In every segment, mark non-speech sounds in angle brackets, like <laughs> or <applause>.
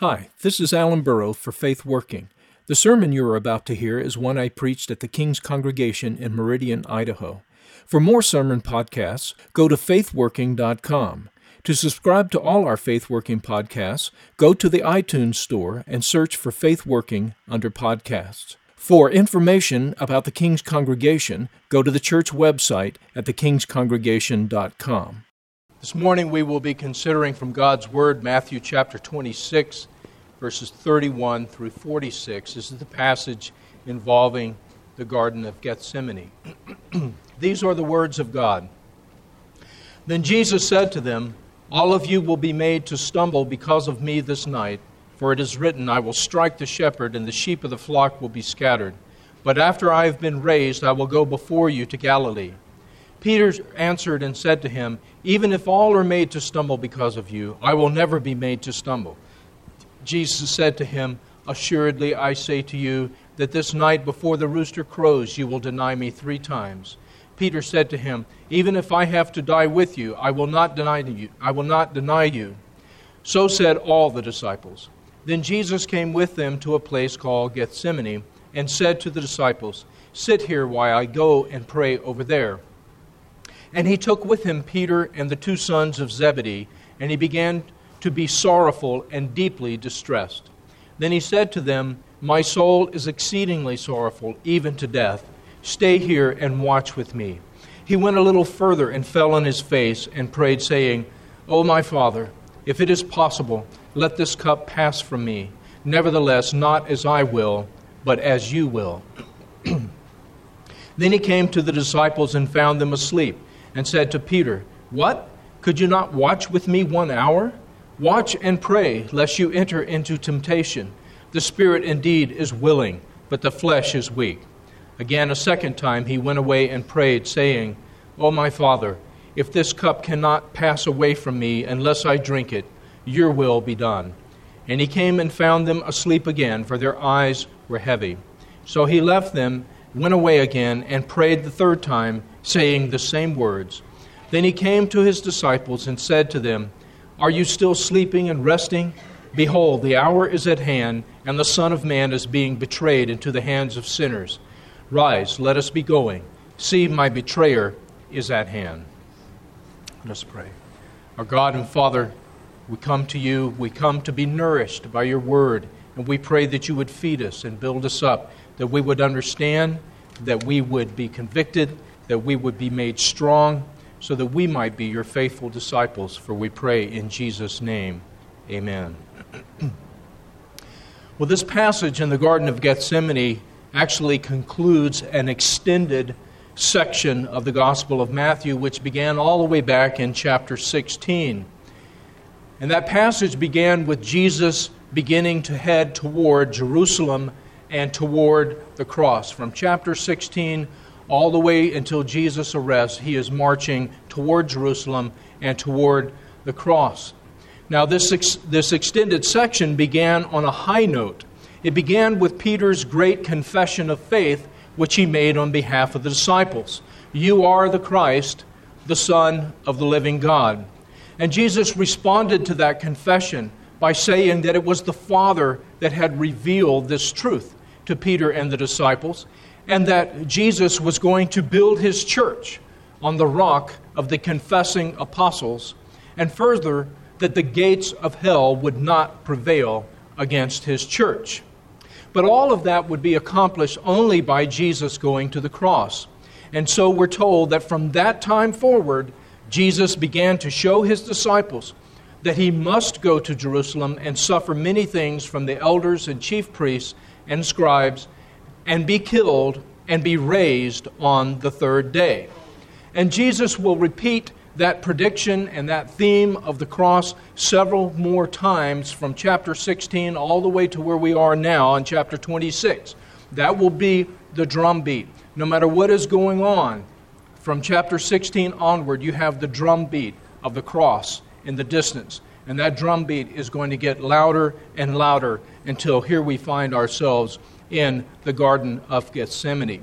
Hi, this is Alan Burrow for Faith Working. The sermon you are about to hear is one I preached at the King's Congregation in Meridian, Idaho. For more sermon podcasts, go to faithworking.com. To subscribe to all our Faith Working podcasts, go to the iTunes Store and search for Faith Working under podcasts. For information about the King's Congregation, go to the church website at thekingscongregation.com. This morning we will be considering from God's Word Matthew chapter 26, verses 31 through 46. This is the passage involving the Garden of Gethsemane. <clears throat> These are the words of God. Then Jesus said to them, All of you will be made to stumble because of me this night, for it is written, I will strike the shepherd, and the sheep of the flock will be scattered. But after I have been raised, I will go before you to Galilee. Peter answered and said to him, Even if all are made to stumble because of you, I will never be made to stumble. Jesus said to him, Assuredly, I say to you that this night before the rooster crows, you will deny me three times. Peter said to him, Even if I have to die with you, I will not deny you. I will not deny you. So said all the disciples. Then Jesus came with them to a place called Gethsemane and said to the disciples, Sit here while I go and pray over there. And he took with him Peter and the two sons of Zebedee, and he began to be sorrowful and deeply distressed. Then he said to them, My soul is exceedingly sorrowful, even to death. Stay here and watch with me. He went a little further and fell on his face and prayed, saying, O my Father, if it is possible, let this cup pass from me. Nevertheless, not as I will, but as you will. <clears throat> then he came to the disciples and found them asleep and said to Peter, What? Could you not watch with me one hour? Watch and pray, lest you enter into temptation. The spirit indeed is willing, but the flesh is weak. Again, a second time, he went away and prayed, saying, O my Father, if this cup cannot pass away from me unless I drink it, your will be done. And he came and found them asleep again, for their eyes were heavy. So he left them, went away again, and prayed the third time saying the same words. Then he came to his disciples and said to them, Are you still sleeping and resting? Behold, the hour is at hand, and the Son of Man is being betrayed into the hands of sinners. Rise, let us be going. See, my betrayer is at hand. Let us pray. Our God and Father, we come to you, we come to be nourished by your word, and we pray that you would feed us and build us up, that we would understand, that we would be convicted, that we would be made strong, so that we might be your faithful disciples. For we pray in Jesus' name. Amen. <clears throat> well, this passage in the Garden of Gethsemane actually concludes an extended section of the Gospel of Matthew, which began all the way back in chapter 16. And that passage began with Jesus beginning to head toward Jerusalem and toward the cross. From chapter 16 all the way until Jesus' arrest, he is marching toward Jerusalem and toward the cross. Now, this, ex- this extended section began on a high note. It began with Peter's great confession of faith, which he made on behalf of the disciples You are the Christ, the Son of the living God. And Jesus responded to that confession by saying that it was the Father that had revealed this truth to Peter and the disciples, and that Jesus was going to build his church on the rock of the confessing apostles, and further, that the gates of hell would not prevail against his church. But all of that would be accomplished only by Jesus going to the cross. And so we're told that from that time forward, Jesus began to show his disciples that he must go to Jerusalem and suffer many things from the elders and chief priests and scribes and be killed and be raised on the third day. And Jesus will repeat that prediction and that theme of the cross several more times from chapter 16 all the way to where we are now in chapter 26. That will be the drumbeat. No matter what is going on, from chapter 16 onward, you have the drumbeat of the cross in the distance. And that drumbeat is going to get louder and louder until here we find ourselves in the Garden of Gethsemane.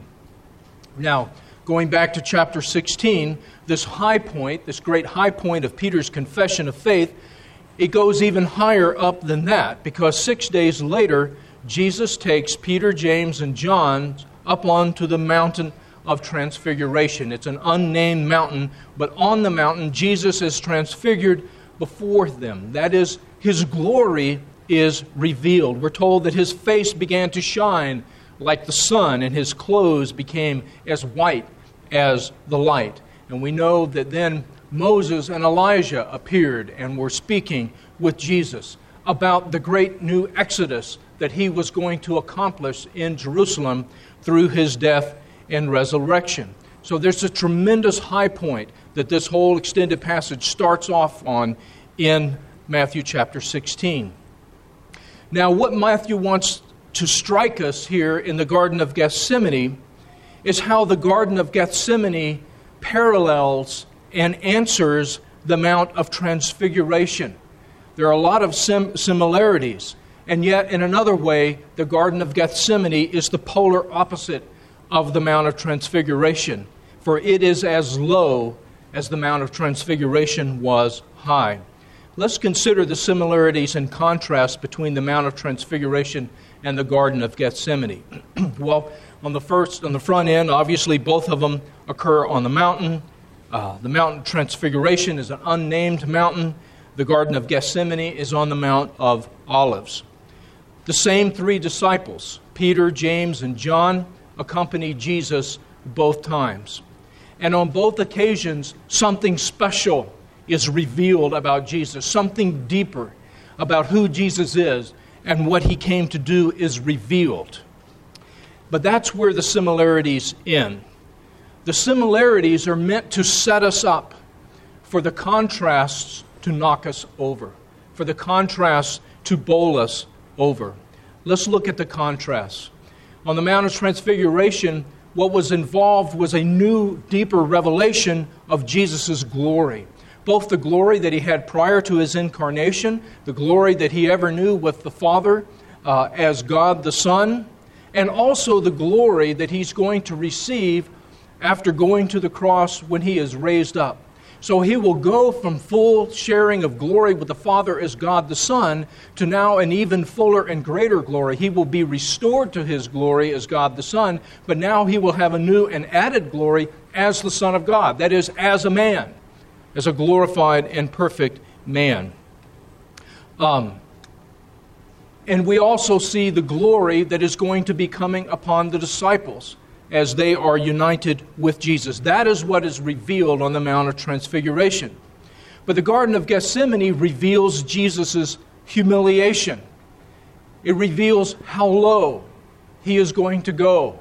Now, going back to chapter 16, this high point, this great high point of Peter's confession of faith, it goes even higher up than that because six days later, Jesus takes Peter, James, and John up onto the mountain of transfiguration. It's an unnamed mountain, but on the mountain, Jesus is transfigured before them. That is, his glory is revealed. We're told that his face began to shine like the sun, and his clothes became as white as the light. And we know that then Moses and Elijah appeared and were speaking with Jesus about the great new exodus that he was going to accomplish in Jerusalem through his death and resurrection. So there's a tremendous high point that this whole extended passage starts off on in Matthew chapter 16. Now, what Matthew wants to strike us here in the Garden of Gethsemane is how the Garden of Gethsemane parallels and answers the Mount of Transfiguration. There are a lot of sim- similarities, and yet, in another way, the Garden of Gethsemane is the polar opposite of the Mount of Transfiguration, for it is as low as the Mount of Transfiguration was high. Let's consider the similarities and contrasts between the Mount of Transfiguration and the Garden of Gethsemane. <clears throat> well, on the first, on the front end, obviously both of them occur on the mountain. Uh, the Mountain of Transfiguration is an unnamed mountain. The Garden of Gethsemane is on the Mount of Olives. The same three disciples, Peter, James, and John, accompanied Jesus both times. And on both occasions, something special is revealed about Jesus, something deeper about who Jesus is and what he came to do is revealed. But that's where the similarities end. The similarities are meant to set us up for the contrasts to knock us over, for the contrasts to bowl us over. Let's look at the contrasts. On the Mount of Transfiguration, what was involved was a new, deeper revelation of Jesus' glory. Both the glory that he had prior to his incarnation, the glory that he ever knew with the Father uh, as God the Son, and also the glory that he's going to receive after going to the cross when he is raised up. So he will go from full sharing of glory with the Father as God the Son to now an even fuller and greater glory. He will be restored to his glory as God the Son, but now he will have a new and added glory as the Son of God, that is, as a man, as a glorified and perfect man. Um, and we also see the glory that is going to be coming upon the disciples as they are united with Jesus. That is what is revealed on the Mount of Transfiguration. But the Garden of Gethsemane reveals Jesus' humiliation. It reveals how low he is going to go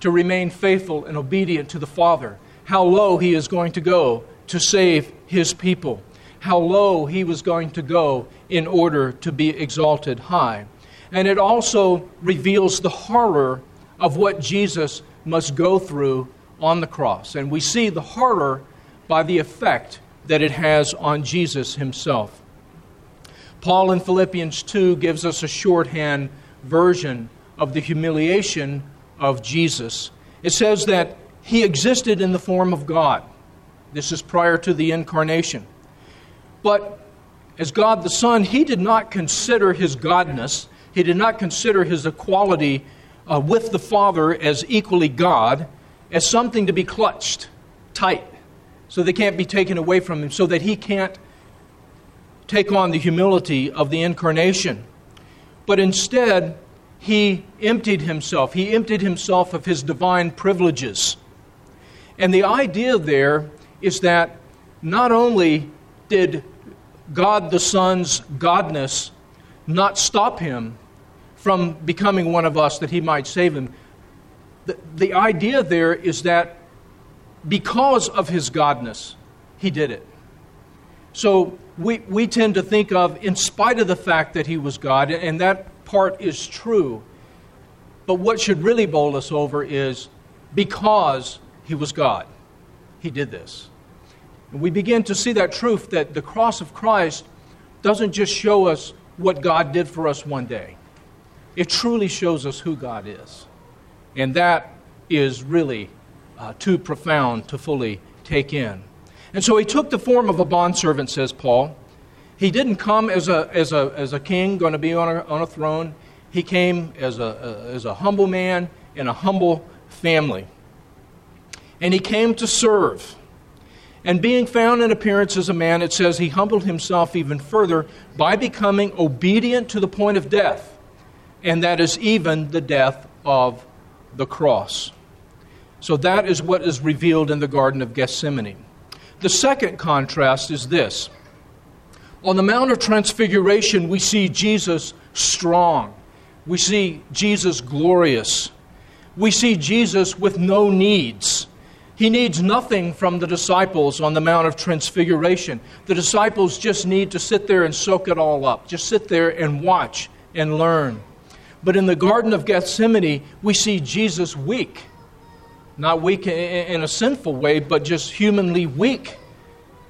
to remain faithful and obedient to the Father, how low he is going to go to save his people, how low he was going to go in order to be exalted high. And it also reveals the horror of what Jesus must go through on the cross. And we see the horror by the effect that it has on Jesus himself. Paul in Philippians 2 gives us a shorthand version of the humiliation of Jesus. It says that he existed in the form of God. This is prior to the incarnation. But as God the Son, he did not consider his godness, he did not consider his equality uh, with the Father as equally God, as something to be clutched tight, so they can't be taken away from him, so that he can't take on the humility of the incarnation. But instead, he emptied himself. He emptied himself of his divine privileges. And the idea there is that not only did God the Son's godness not stop him from becoming one of us that he might save him. The, the idea there is that because of his godness, he did it. So we, we tend to think of, in spite of the fact that he was God, and that part is true. But what should really bowl us over is because he was God, he did this. And we begin to see that truth that the cross of Christ doesn't just show us what God did for us one day it truly shows us who God is. And that is really uh, too profound to fully take in. And so he took the form of a bondservant, says Paul. He didn't come as a, as a, as a king going to be on a, on a throne. He came as a, a, as a humble man in a humble family. And he came to serve. And being found in appearance as a man, it says he humbled himself even further by becoming obedient to the point of death, and that is even the death of the cross. So that is what is revealed in the Garden of Gethsemane. The second contrast is this on the Mount of Transfiguration, we see Jesus strong, we see Jesus glorious, we see Jesus with no needs. He needs nothing from the disciples on the Mount of Transfiguration. The disciples just need to sit there and soak it all up, just sit there and watch and learn. But in the Garden of Gethsemane, we see Jesus weak. Not weak in a sinful way, but just humanly weak.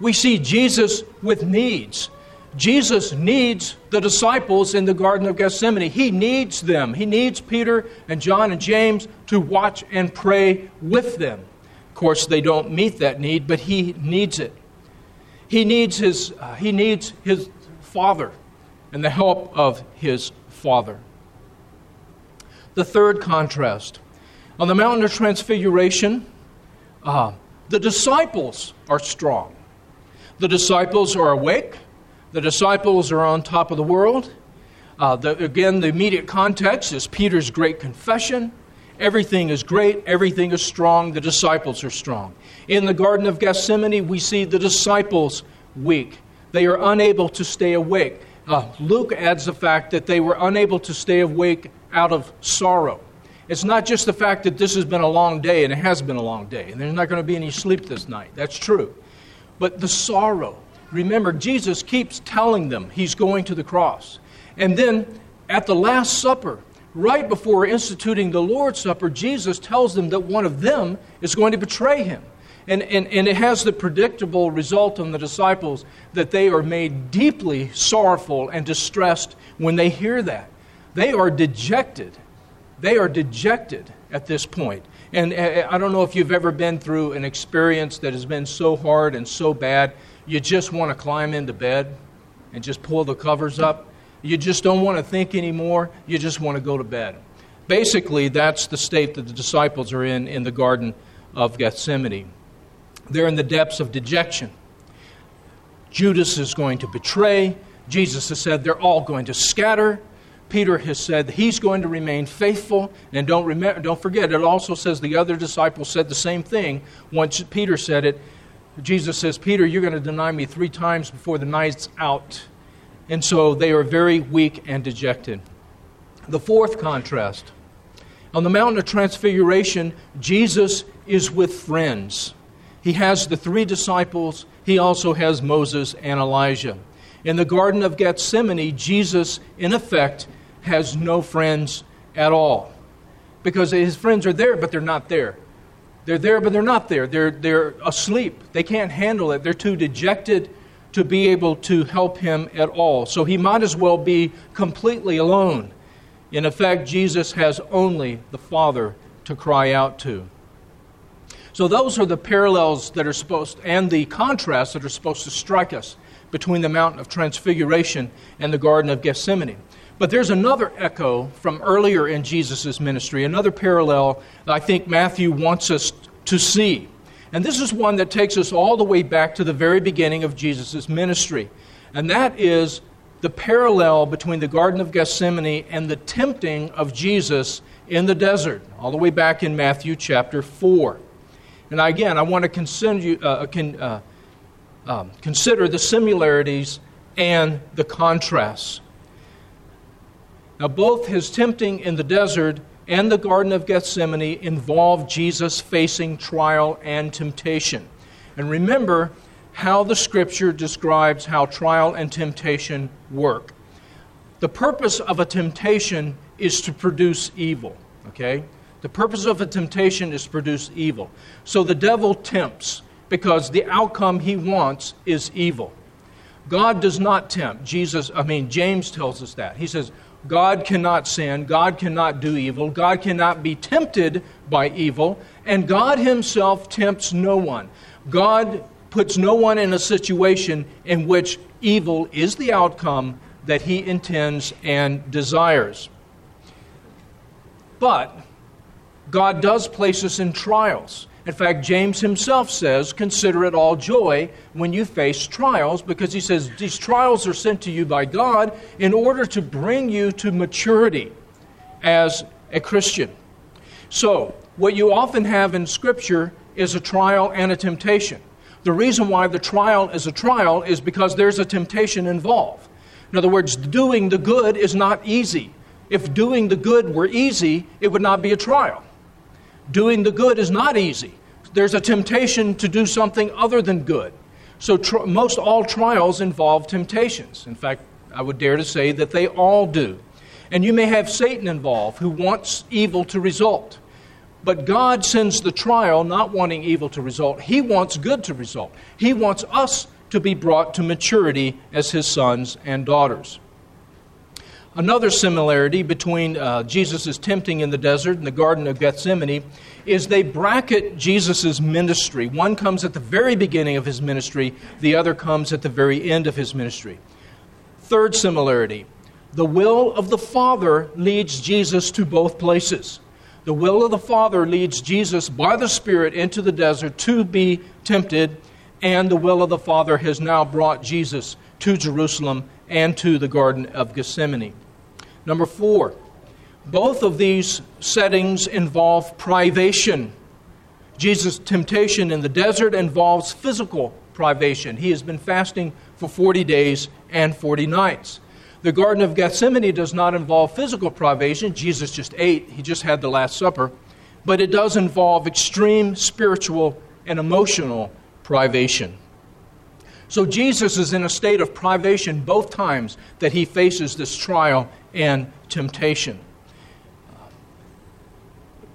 We see Jesus with needs. Jesus needs the disciples in the Garden of Gethsemane. He needs them. He needs Peter and John and James to watch and pray with them Of course, they don't meet that need, but he needs it. He needs his, uh, he needs his Father and the help of his Father. The third contrast on the mountain of transfiguration, uh, the disciples are strong. The disciples are awake. The disciples are on top of the world. Uh, the, again, the immediate context is Peter's great confession. Everything is great, everything is strong, the disciples are strong. In the Garden of Gethsemane, we see the disciples weak. They are unable to stay awake. Uh, Luke adds the fact that they were unable to stay awake out of sorrow. It's not just the fact that this has been a long day, and it has been a long day, and there's not going to be any sleep this night. That's true. But the sorrow. Remember, Jesus keeps telling them he's going to the cross. And then at the Last Supper, right before instituting the Lord's Supper, Jesus tells them that one of them is going to betray him. And, and, and it has the predictable result on the disciples that they are made deeply sorrowful and distressed when they hear that. They are dejected. They are dejected at this point. And uh, I don't know if you've ever been through an experience that has been so hard and so bad, you just want to climb into bed and just pull the covers up you just don't want to think anymore. You just want to go to bed. Basically, that's the state that the disciples are in in the Garden of Gethsemane. They're in the depths of dejection. Judas is going to betray. Jesus has said they're all going to scatter. Peter has said he's going to remain faithful. And don't, remember, don't forget, it also says the other disciples said the same thing. Once Peter said it, Jesus says, Peter, you're going to deny me three times before the night's out. And so they are very weak and dejected. The fourth contrast on the mountain of transfiguration, Jesus is with friends. He has the three disciples, he also has Moses and Elijah. In the Garden of Gethsemane, Jesus, in effect, has no friends at all because his friends are there, but they're not there. They're there, but they're not there. They're, they're asleep. They can't handle it. They're too dejected to be able to help him at all. So he might as well be completely alone. In effect, Jesus has only the Father to cry out to. So those are the parallels that are supposed and the contrasts that are supposed to strike us between the mountain of transfiguration and the garden of Gethsemane. But there's another echo from earlier in Jesus' ministry, another parallel that I think Matthew wants us to see. And this is one that takes us all the way back to the very beginning of Jesus' ministry. And that is the parallel between the Garden of Gethsemane and the tempting of Jesus in the desert, all the way back in Matthew chapter 4. And again, I want to consider, uh, uh, um, consider the similarities and the contrasts. Now, both his tempting in the desert and the Garden of Gethsemane involve Jesus facing trial and temptation. And remember how the scripture describes how trial and temptation work. The purpose of a temptation is to produce evil, okay? The purpose of a temptation is to produce evil. So the devil tempts because the outcome he wants is evil. God does not tempt. Jesus, I mean, James tells us that. He says, God cannot sin, God cannot do evil, God cannot be tempted by evil, and God Himself tempts no one. God puts no one in a situation in which evil is the outcome that he intends and desires. But God does place us in trials. In fact, James himself says, Consider it all joy when you face trials, because he says these trials are sent to you by God in order to bring you to maturity as a Christian. So, what you often have in Scripture is a trial and a temptation. The reason why the trial is a trial is because there's a temptation involved. In other words, doing the good is not easy. If doing the good were easy, it would not be a trial. Doing the good is not easy. There's a temptation to do something other than good. So, tr- most all trials involve temptations. In fact, I would dare to say that they all do. And you may have Satan involved who wants evil to result. But God sends the trial not wanting evil to result. He wants good to result. He wants us to be brought to maturity as His sons and daughters. Another similarity between uh, Jesus' tempting in the desert and the Garden of Gethsemane is they bracket Jesus' ministry. One comes at the very beginning of his ministry, the other comes at the very end of his ministry. Third similarity the will of the Father leads Jesus to both places. The will of the Father leads Jesus by the Spirit into the desert to be tempted, and the will of the Father has now brought Jesus to Jerusalem and to the Garden of Gethsemane. Number four, both of these settings involve privation. Jesus' temptation in the desert involves physical privation. He has been fasting for 40 days and 40 nights. The Garden of Gethsemane does not involve physical privation. Jesus just ate, he just had the Last Supper. But it does involve extreme spiritual and emotional privation. So Jesus is in a state of privation both times that he faces this trial and temptation.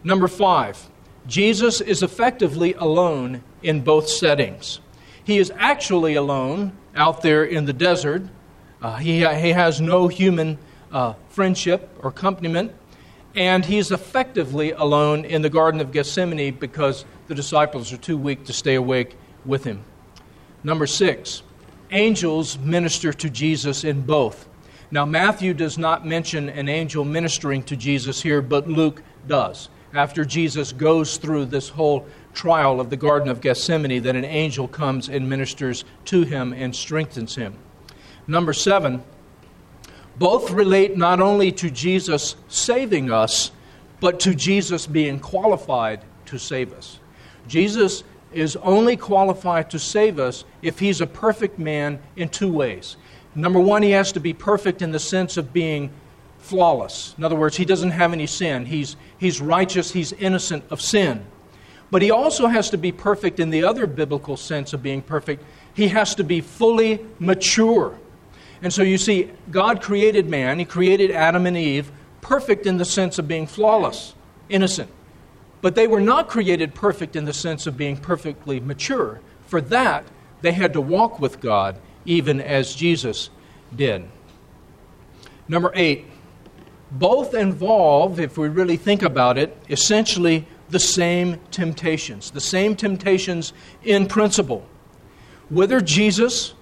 Number five, Jesus is effectively alone in both settings. He is actually alone out there in the desert uh, he, he has no human uh, friendship or accompaniment, and he's effectively alone in the Garden of Gethsemane because the disciples are too weak to stay awake with him. Number six, angels minister to Jesus in both. Now, Matthew does not mention an angel ministering to Jesus here, but Luke does. After Jesus goes through this whole trial of the Garden of Gethsemane, that an angel comes and ministers to him and strengthens him. Number seven, both relate not only to Jesus saving us, but to Jesus being qualified to save us. Jesus is only qualified to save us if he's a perfect man in two ways. Number one, he has to be perfect in the sense of being flawless. In other words, he doesn't have any sin. He's, he's righteous, he's innocent of sin. But he also has to be perfect in the other biblical sense of being perfect. He has to be fully mature. And so you see, God created man, He created Adam and Eve, perfect in the sense of being flawless, innocent. But they were not created perfect in the sense of being perfectly mature. For that, they had to walk with God, even as Jesus did. Number eight, both involve, if we really think about it, essentially the same temptations, the same temptations in principle. Whether Jesus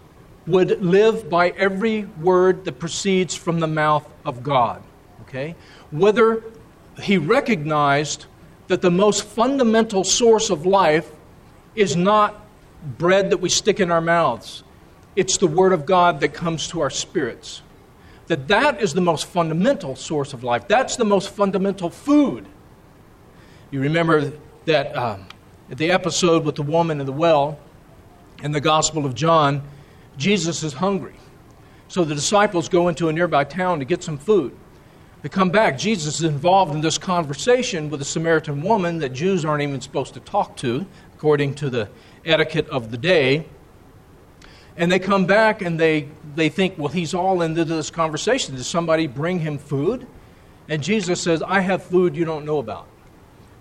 would live by every word that proceeds from the mouth of God. Okay? Whether he recognized that the most fundamental source of life is not bread that we stick in our mouths, it's the word of God that comes to our spirits. That that is the most fundamental source of life. That's the most fundamental food. You remember that um, the episode with the woman in the well in the Gospel of John Jesus is hungry. So the disciples go into a nearby town to get some food. They come back. Jesus is involved in this conversation with a Samaritan woman that Jews aren't even supposed to talk to, according to the etiquette of the day. And they come back and they, they think, well, he's all into this conversation. Does somebody bring him food? And Jesus says, I have food you don't know about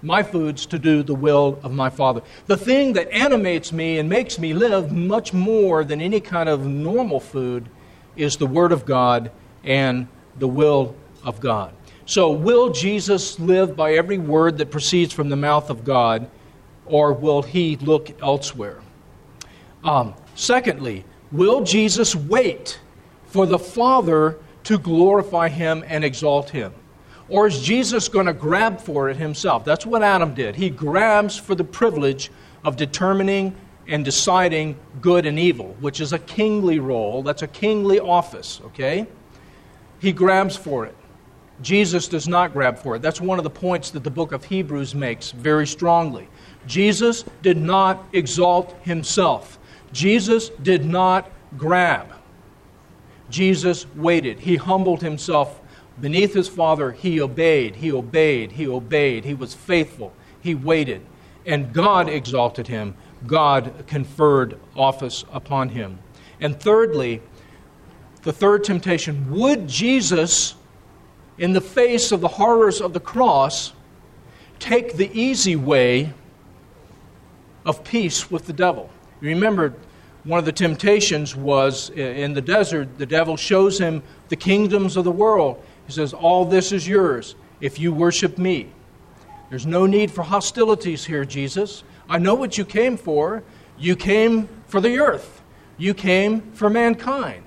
my foods to do the will of my Father. The thing that animates me and makes me live much more than any kind of normal food is the Word of God and the will of God. So, will Jesus live by every word that proceeds from the mouth of God, or will he look elsewhere? Um, secondly, Will Jesus wait for the Father to glorify him and exalt him? Or is Jesus going to grab for it himself? That's what Adam did. He grabs for the privilege of determining and deciding good and evil, which is a kingly role. That's a kingly office, okay? He grabs for it. Jesus does not grab for it. That's one of the points that the book of Hebrews makes very strongly. Jesus did not exalt himself, Jesus did not grab. Jesus waited. He humbled himself beneath his Father. He obeyed, he obeyed, he obeyed. He was faithful. He waited. And God exalted him. God conferred office upon him. And thirdly, the third temptation would Jesus in the face of the horrors of the cross, take the easy way of peace with the devil. You remember, one of the temptations was in the desert, the devil shows him the kingdoms of the world. He says, All this is yours if you worship me. There's no need for hostilities here, Jesus. I know what you came for. You came for the earth, you came for mankind.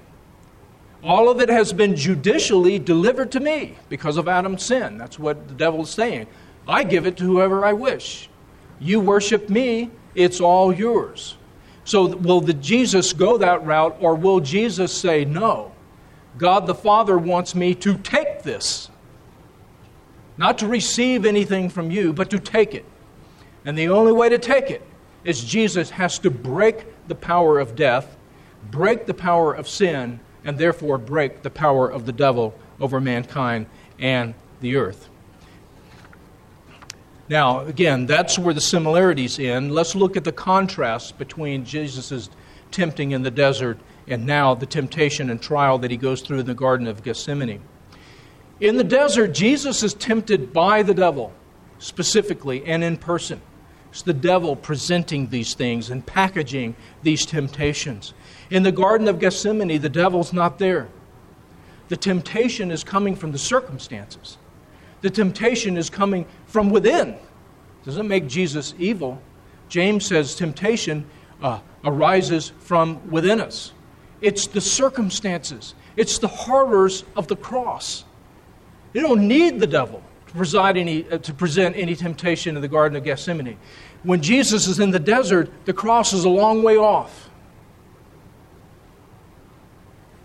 All of it has been judicially delivered to me because of Adam's sin. That's what the devil is saying. I give it to whoever I wish. You worship me, it's all yours. So, will the Jesus go that route, or will Jesus say, No, God the Father wants me to take this? Not to receive anything from you, but to take it. And the only way to take it is Jesus has to break the power of death, break the power of sin, and therefore break the power of the devil over mankind and the earth. Now, again, that's where the similarities end. Let's look at the contrast between Jesus' tempting in the desert and now the temptation and trial that he goes through in the Garden of Gethsemane. In the desert, Jesus is tempted by the devil, specifically and in person. It's the devil presenting these things and packaging these temptations. In the Garden of Gethsemane, the devil's not there. The temptation is coming from the circumstances. The temptation is coming from within. Doesn't make Jesus evil. James says temptation uh, arises from within us. It's the circumstances, it's the horrors of the cross. You don't need the devil to, any, uh, to present any temptation in the Garden of Gethsemane. When Jesus is in the desert, the cross is a long way off.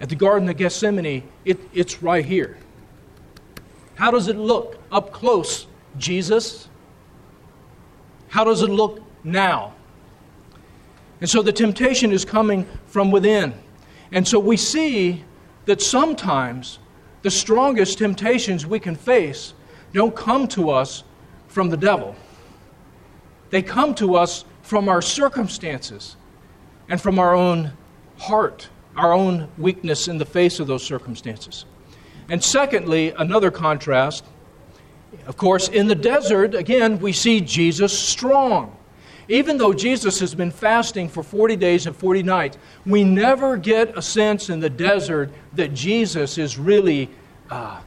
At the Garden of Gethsemane, it, it's right here. How does it look up close, Jesus? How does it look now? And so the temptation is coming from within. And so we see that sometimes the strongest temptations we can face don't come to us from the devil, they come to us from our circumstances and from our own heart our own weakness in the face of those circumstances. And secondly, another contrast, of course, in the desert, again, we see Jesus strong. Even though Jesus has been fasting for 40 days and 40 nights, we never get a sense in the desert that Jesus is really uh,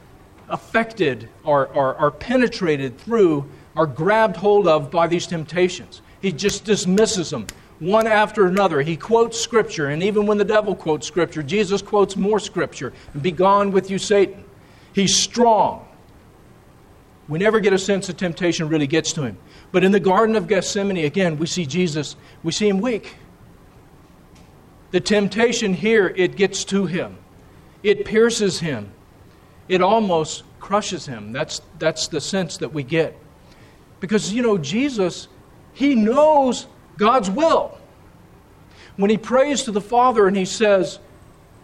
affected or, or, or penetrated through or grabbed hold of by these temptations. He just dismisses them one after another. He quotes Scripture, and even when the devil quotes Scripture, Jesus quotes more Scripture. Be gone with you, Satan. He's strong. We never get a sense that temptation really gets to him. But in the Garden of Gethsemane, again, we see Jesus, we see him weak. The temptation here, it gets to him, it pierces him, it almost crushes him. That's, that's the sense that we get. Because, you know, Jesus, he knows God's will. When he prays to the Father and he says,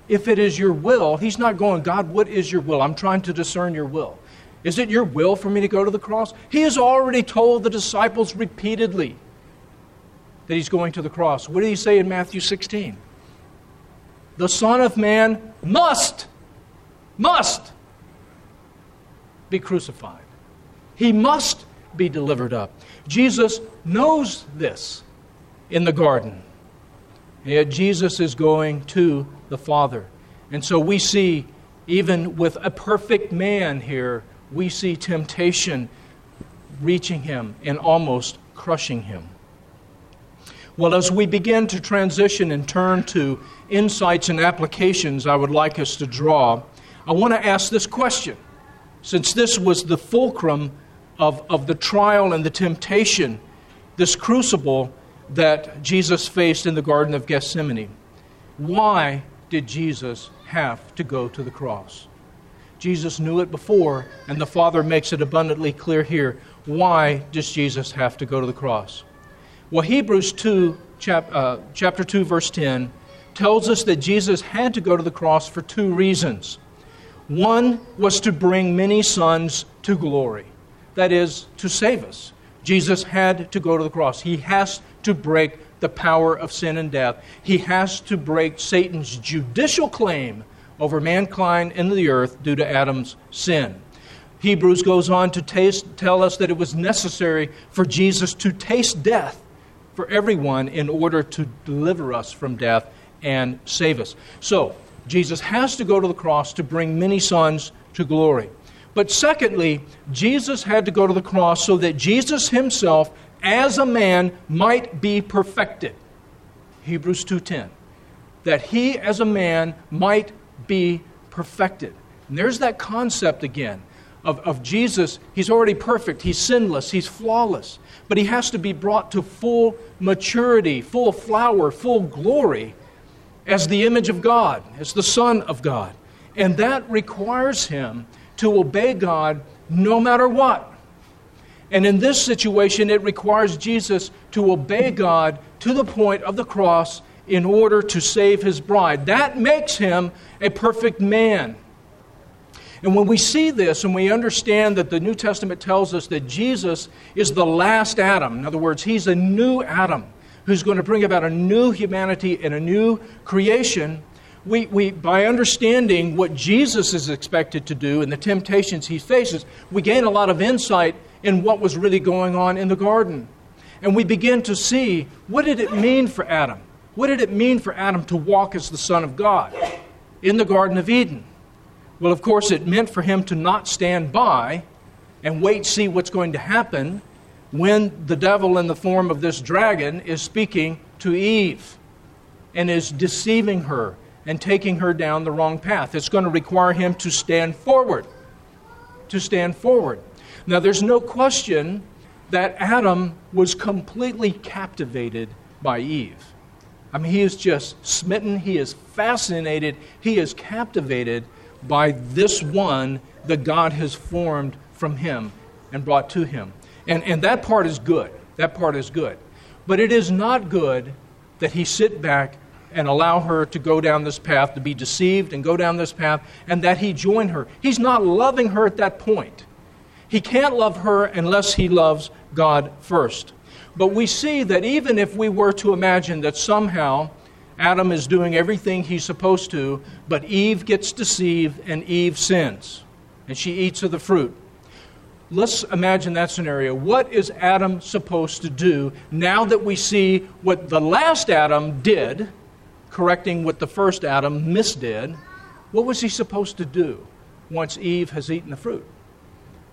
If it is your will, he's not going, God, what is your will? I'm trying to discern your will. Is it your will for me to go to the cross? He has already told the disciples repeatedly that he's going to the cross. What did he say in Matthew 16? The Son of Man must, must be crucified. He must be delivered up. Jesus knows this in the garden. And yet Jesus is going to the Father. And so we see, even with a perfect man here, we see temptation reaching him and almost crushing him. Well, as we begin to transition and turn to insights and applications I would like us to draw, I want to ask this question. Since this was the fulcrum of, of the trial and the temptation, this crucible that Jesus faced in the Garden of Gethsemane, why did Jesus have to go to the cross? Jesus knew it before, and the Father makes it abundantly clear here. Why does Jesus have to go to the cross? Well, Hebrews 2, chap, uh, chapter 2, verse 10, tells us that Jesus had to go to the cross for two reasons. One was to bring many sons to glory, that is, to save us. Jesus had to go to the cross. He has to break the power of sin and death. He has to break Satan's judicial claim over mankind and the earth due to Adam's sin. Hebrews goes on to taste, tell us that it was necessary for Jesus to taste death for everyone in order to deliver us from death and save us. So, Jesus has to go to the cross to bring many sons to glory. But secondly, Jesus had to go to the cross so that Jesus himself as a man might be perfected. Hebrews 2:10. That he as a man might be perfected. And there's that concept again of, of Jesus. He's already perfect, he's sinless, he's flawless. But he has to be brought to full maturity, full flower, full glory as the image of God, as the Son of God. And that requires him to obey God no matter what. And in this situation, it requires Jesus to obey God to the point of the cross in order to save his bride. That makes him a perfect man. And when we see this and we understand that the New Testament tells us that Jesus is the last Adam, in other words, he's a new Adam who's going to bring about a new humanity and a new creation, we, we, by understanding what Jesus is expected to do and the temptations he faces, we gain a lot of insight in what was really going on in the garden. And we begin to see what did it mean for Adam? What did it mean for Adam to walk as the Son of God in the Garden of Eden? Well, of course, it meant for him to not stand by and wait see what's going to happen when the devil in the form of this dragon is speaking to Eve and is deceiving her and taking her down the wrong path. It's going to require him to stand forward. To stand forward. Now, there's no question that Adam was completely captivated by Eve. I mean, he is just smitten, he is fascinated, he is captivated by this one that God has formed from him and brought to him. And, and that part is good. That part is good. But it is not good that he sit back and allow her to go down this path, to be deceived and go down this path, and that he join her. He's not loving her at that point. He can't love her unless he loves God first. But we see that even if we were to imagine that somehow Adam is doing everything he's supposed to, but Eve gets deceived and Eve sins, and she eats of the fruit. Let's imagine that scenario. What is Adam supposed to do now that we see what the last Adam did, correcting what the first Adam misdid? What was he supposed to do once Eve has eaten the fruit?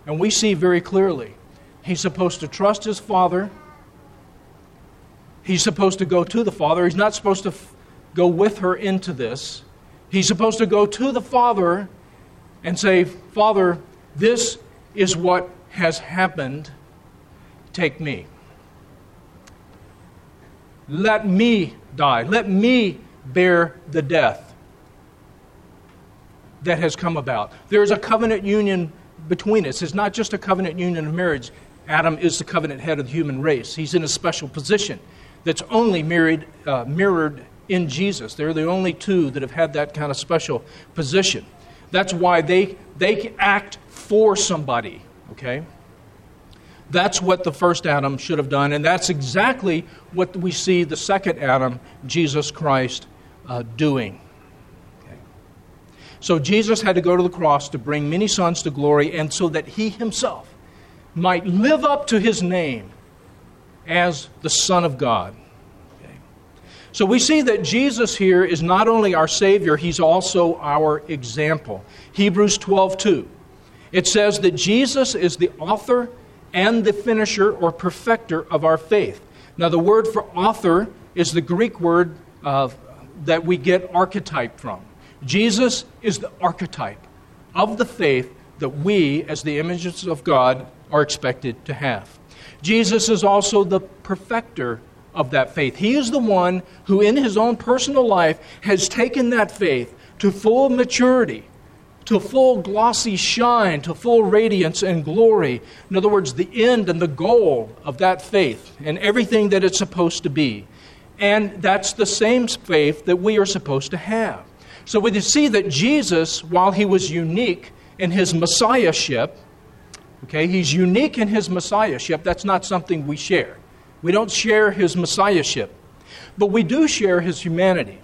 And we see very clearly he's supposed to trust his father. He's supposed to go to the father. He's not supposed to f- go with her into this. He's supposed to go to the father and say, Father, this is what has happened. Take me. Let me die. Let me bear the death that has come about. There is a covenant union between us. It's not just a covenant union of marriage. Adam is the covenant head of the human race. He's in a special position that's only mirrored, uh, mirrored in Jesus. They're the only two that have had that kind of special position. That's why they, they act for somebody, okay? That's what the first Adam should have done, and that's exactly what we see the second Adam, Jesus Christ, uh, doing. So Jesus had to go to the cross to bring many sons to glory, and so that he himself might live up to his name as the Son of God. Okay. So we see that Jesus here is not only our Savior, he's also our example. Hebrews 12 2. It says that Jesus is the author and the finisher or perfecter of our faith. Now, the word for author is the Greek word uh, that we get archetype from. Jesus is the archetype of the faith that we, as the images of God, are expected to have. Jesus is also the perfecter of that faith. He is the one who, in his own personal life, has taken that faith to full maturity, to full glossy shine, to full radiance and glory. In other words, the end and the goal of that faith and everything that it's supposed to be. And that's the same faith that we are supposed to have. So we see that Jesus, while he was unique in his messiahship, okay, he's unique in his messiahship. That's not something we share. We don't share his messiahship, but we do share his humanity.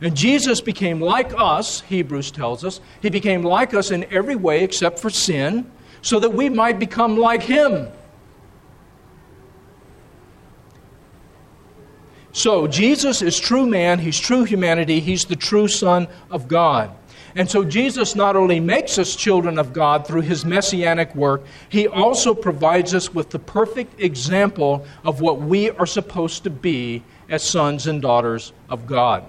And Jesus became like us, Hebrews tells us. He became like us in every way except for sin, so that we might become like him. So, Jesus is true man, he's true humanity, he's the true Son of God. And so, Jesus not only makes us children of God through his messianic work, he also provides us with the perfect example of what we are supposed to be as sons and daughters of God.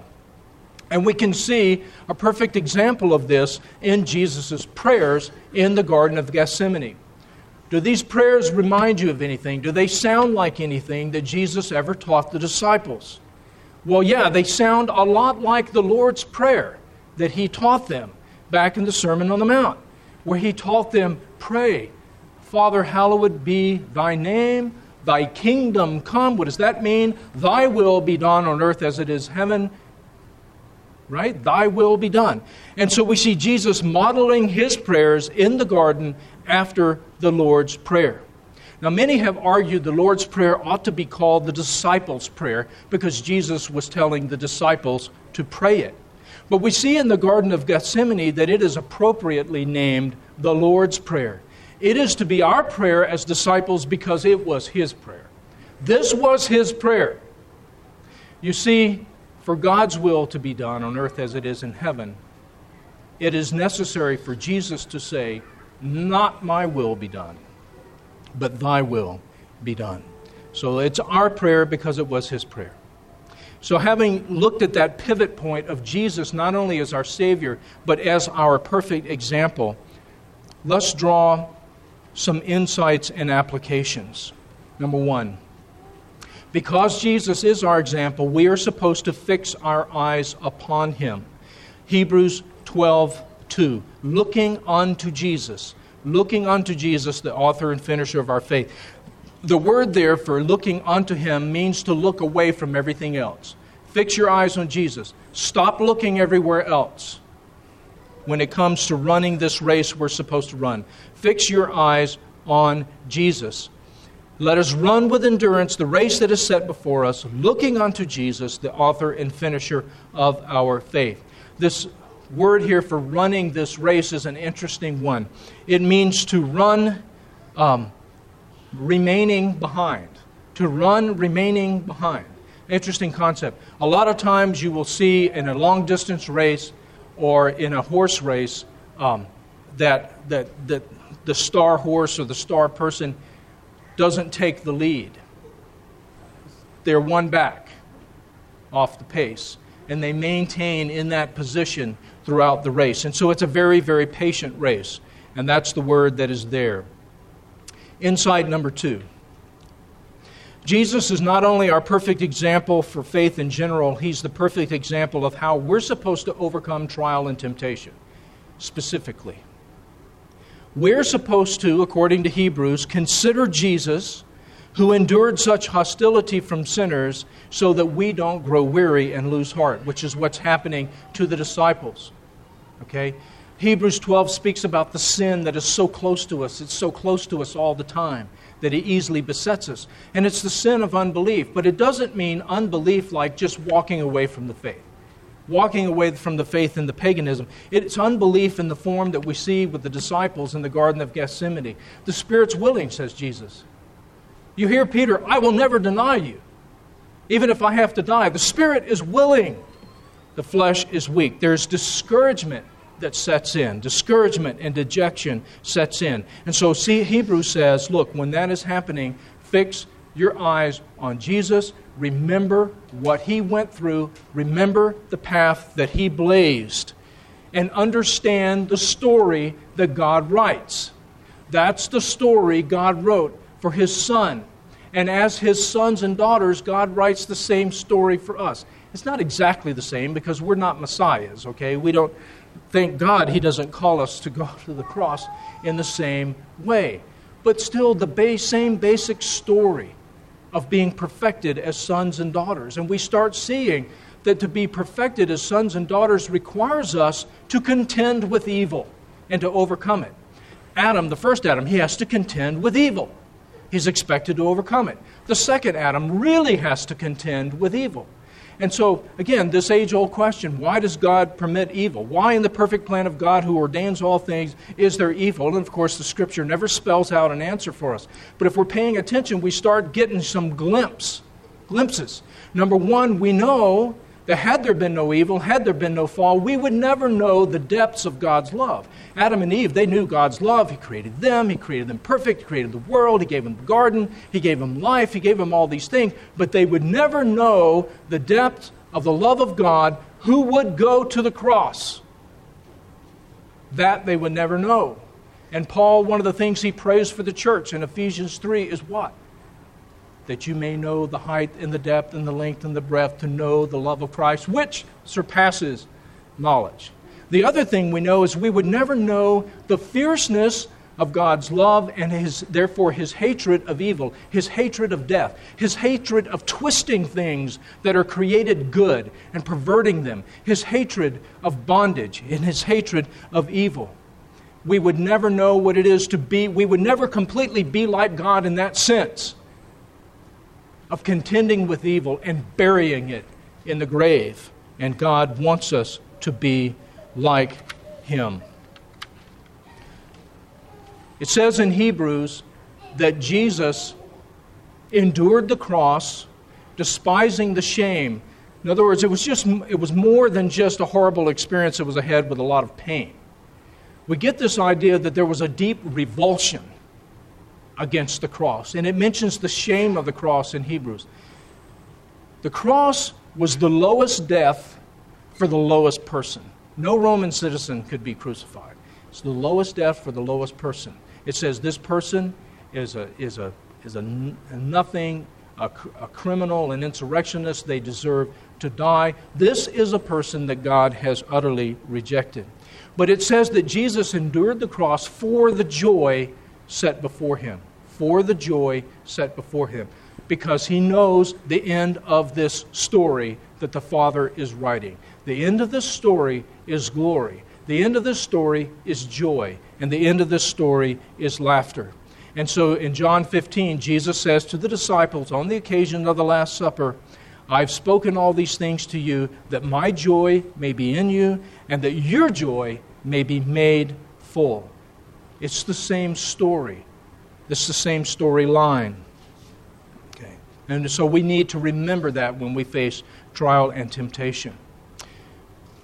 And we can see a perfect example of this in Jesus' prayers in the Garden of Gethsemane. Do these prayers remind you of anything? Do they sound like anything that Jesus ever taught the disciples? Well, yeah, they sound a lot like the Lord's Prayer that he taught them back in the Sermon on the Mount, where he taught them, Pray, Father, hallowed be thy name, thy kingdom come. What does that mean? Thy will be done on earth as it is heaven. Right? Thy will be done. And so we see Jesus modeling his prayers in the garden after the Lord's Prayer. Now, many have argued the Lord's Prayer ought to be called the disciples' prayer because Jesus was telling the disciples to pray it. But we see in the Garden of Gethsemane that it is appropriately named the Lord's Prayer. It is to be our prayer as disciples because it was His prayer. This was His prayer. You see, for God's will to be done on earth as it is in heaven, it is necessary for Jesus to say, not my will be done, but thy will be done. So it's our prayer because it was his prayer. So, having looked at that pivot point of Jesus not only as our Savior, but as our perfect example, let's draw some insights and applications. Number one, because Jesus is our example, we are supposed to fix our eyes upon him. Hebrews 12 2. Looking unto Jesus. Looking unto Jesus, the author and finisher of our faith. The word there for looking unto him means to look away from everything else. Fix your eyes on Jesus. Stop looking everywhere else when it comes to running this race we're supposed to run. Fix your eyes on Jesus. Let us run with endurance the race that is set before us, looking unto Jesus, the author and finisher of our faith. This word here for running this race is an interesting one. It means to run um, remaining behind. To run remaining behind. Interesting concept. A lot of times you will see in a long distance race or in a horse race um, that, that, that the star horse or the star person doesn't take the lead. They're one back off the pace, and they maintain in that position throughout the race. And so it's a very, very patient race. And that's the word that is there. Insight number two Jesus is not only our perfect example for faith in general, he's the perfect example of how we're supposed to overcome trial and temptation, specifically. We're supposed to, according to Hebrews, consider Jesus who endured such hostility from sinners so that we don't grow weary and lose heart, which is what's happening to the disciples. Okay? Hebrews 12 speaks about the sin that is so close to us. It's so close to us all the time that it easily besets us. And it's the sin of unbelief. But it doesn't mean unbelief like just walking away from the faith, walking away from the faith in the paganism. It's unbelief in the form that we see with the disciples in the Garden of Gethsemane. The Spirit's willing, says Jesus. You hear Peter, I will never deny you, even if I have to die. The Spirit is willing, the flesh is weak. There's discouragement that sets in, discouragement and dejection sets in. And so, see, Hebrews says, look, when that is happening, fix your eyes on Jesus. Remember what he went through. Remember the path that he blazed. And understand the story that God writes. That's the story God wrote for his son. And as his sons and daughters, God writes the same story for us. It's not exactly the same because we're not messiahs, okay? We don't, thank God, he doesn't call us to go <laughs> to the cross in the same way. But still, the same basic story of being perfected as sons and daughters. And we start seeing that to be perfected as sons and daughters requires us to contend with evil and to overcome it. Adam, the first Adam, he has to contend with evil. He's expected to overcome it. The second Adam really has to contend with evil. And so, again, this age old question why does God permit evil? Why, in the perfect plan of God who ordains all things, is there evil? And of course, the scripture never spells out an answer for us. But if we're paying attention, we start getting some glimpse, glimpses. Number one, we know that had there been no evil, had there been no fall, we would never know the depths of God's love. Adam and Eve, they knew God's love. He created them, He created them perfect, He created the world, He gave them the garden, He gave them life, He gave them all these things, but they would never know the depth of the love of God who would go to the cross. That they would never know. And Paul, one of the things he prays for the church in Ephesians 3 is what? That you may know the height and the depth and the length and the breadth, to know the love of Christ, which surpasses knowledge. The other thing we know is we would never know the fierceness of God's love and his, therefore his hatred of evil, his hatred of death, his hatred of twisting things that are created good and perverting them, his hatred of bondage, and his hatred of evil. We would never know what it is to be, we would never completely be like God in that sense of contending with evil and burying it in the grave. And God wants us to be like Him. It says in Hebrews that Jesus endured the cross, despising the shame. In other words, it was just it was more than just a horrible experience, it was ahead with a lot of pain. We get this idea that there was a deep revulsion against the cross. And it mentions the shame of the cross in Hebrews. The cross was the lowest death for the lowest person. No Roman citizen could be crucified. It's the lowest death for the lowest person. It says this person is a, is a, is a, nothing, a, a criminal, an insurrectionist. They deserve to die. This is a person that God has utterly rejected. But it says that Jesus endured the cross for the joy set before him, for the joy set before him, because he knows the end of this story that the Father is writing. The end of this story is glory. The end of this story is joy. And the end of this story is laughter. And so in John 15, Jesus says to the disciples on the occasion of the Last Supper, I've spoken all these things to you that my joy may be in you and that your joy may be made full. It's the same story. It's the same storyline. Okay. And so we need to remember that when we face trial and temptation.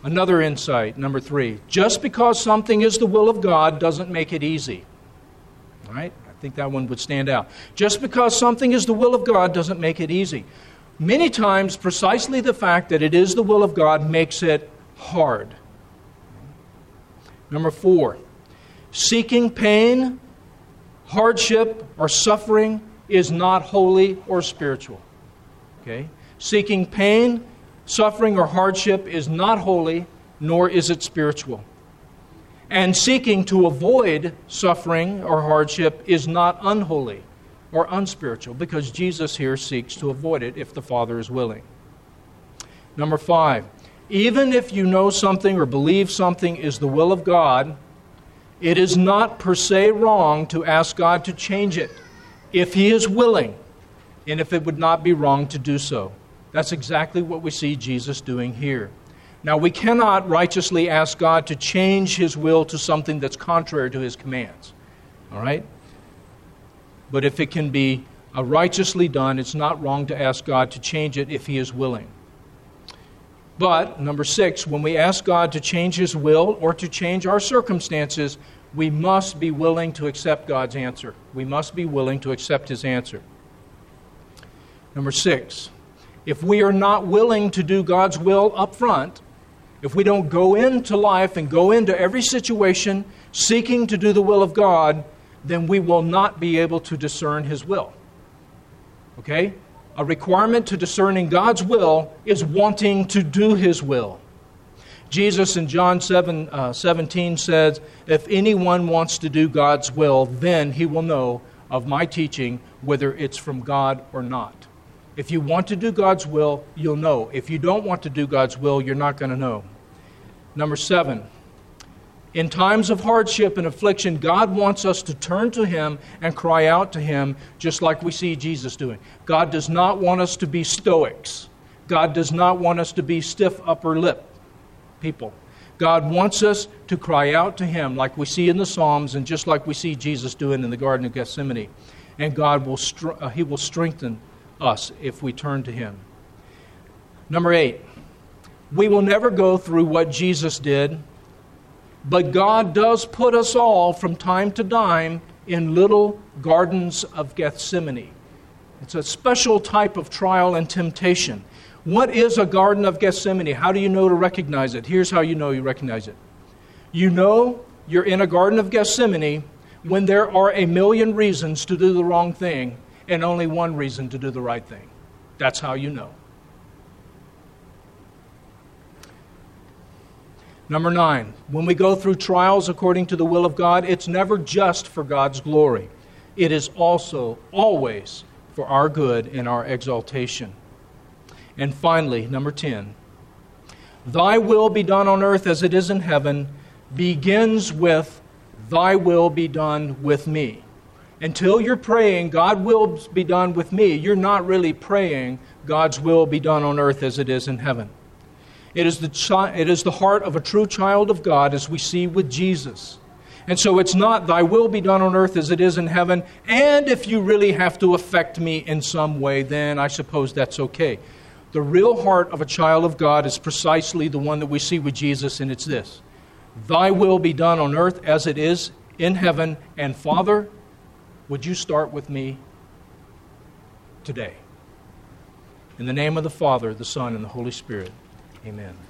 Another insight, number three. Just because something is the will of God doesn't make it easy. Right? I think that one would stand out. Just because something is the will of God doesn't make it easy. Many times, precisely the fact that it is the will of God makes it hard. Number four, Seeking pain, hardship, or suffering is not holy or spiritual. Okay? Seeking pain, suffering, or hardship is not holy, nor is it spiritual. And seeking to avoid suffering or hardship is not unholy or unspiritual, because Jesus here seeks to avoid it if the Father is willing. Number five, even if you know something or believe something is the will of God, it is not per se wrong to ask God to change it if He is willing and if it would not be wrong to do so. That's exactly what we see Jesus doing here. Now, we cannot righteously ask God to change His will to something that's contrary to His commands. All right? But if it can be righteously done, it's not wrong to ask God to change it if He is willing. But, number six, when we ask God to change His will or to change our circumstances, we must be willing to accept God's answer. We must be willing to accept His answer. Number six, if we are not willing to do God's will up front, if we don't go into life and go into every situation seeking to do the will of God, then we will not be able to discern His will. Okay? A requirement to discerning God's will is wanting to do His will. Jesus in John 7, uh, 17 says, If anyone wants to do God's will, then he will know of my teaching whether it's from God or not. If you want to do God's will, you'll know. If you don't want to do God's will, you're not going to know. Number seven, in times of hardship and affliction, God wants us to turn to Him and cry out to Him, just like we see Jesus doing. God does not want us to be stoics. God does not want us to be stiff upper lip people. God wants us to cry out to Him, like we see in the Psalms and just like we see Jesus doing in the Garden of Gethsemane. And God will, uh, He will strengthen us if we turn to Him. Number eight, we will never go through what Jesus did but God does put us all from time to time in little gardens of Gethsemane. It's a special type of trial and temptation. What is a garden of Gethsemane? How do you know to recognize it? Here's how you know you recognize it. You know you're in a garden of Gethsemane when there are a million reasons to do the wrong thing and only one reason to do the right thing. That's how you know. Number nine, when we go through trials according to the will of God, it's never just for God's glory. It is also always for our good and our exaltation. And finally, number 10, Thy will be done on earth as it is in heaven begins with, Thy will be done with me. Until you're praying, God will be done with me, you're not really praying, God's will be done on earth as it is in heaven. It is, the chi- it is the heart of a true child of God, as we see with Jesus. And so it's not, Thy will be done on earth as it is in heaven. And if you really have to affect me in some way, then I suppose that's okay. The real heart of a child of God is precisely the one that we see with Jesus, and it's this Thy will be done on earth as it is in heaven. And Father, would you start with me today? In the name of the Father, the Son, and the Holy Spirit. Amen.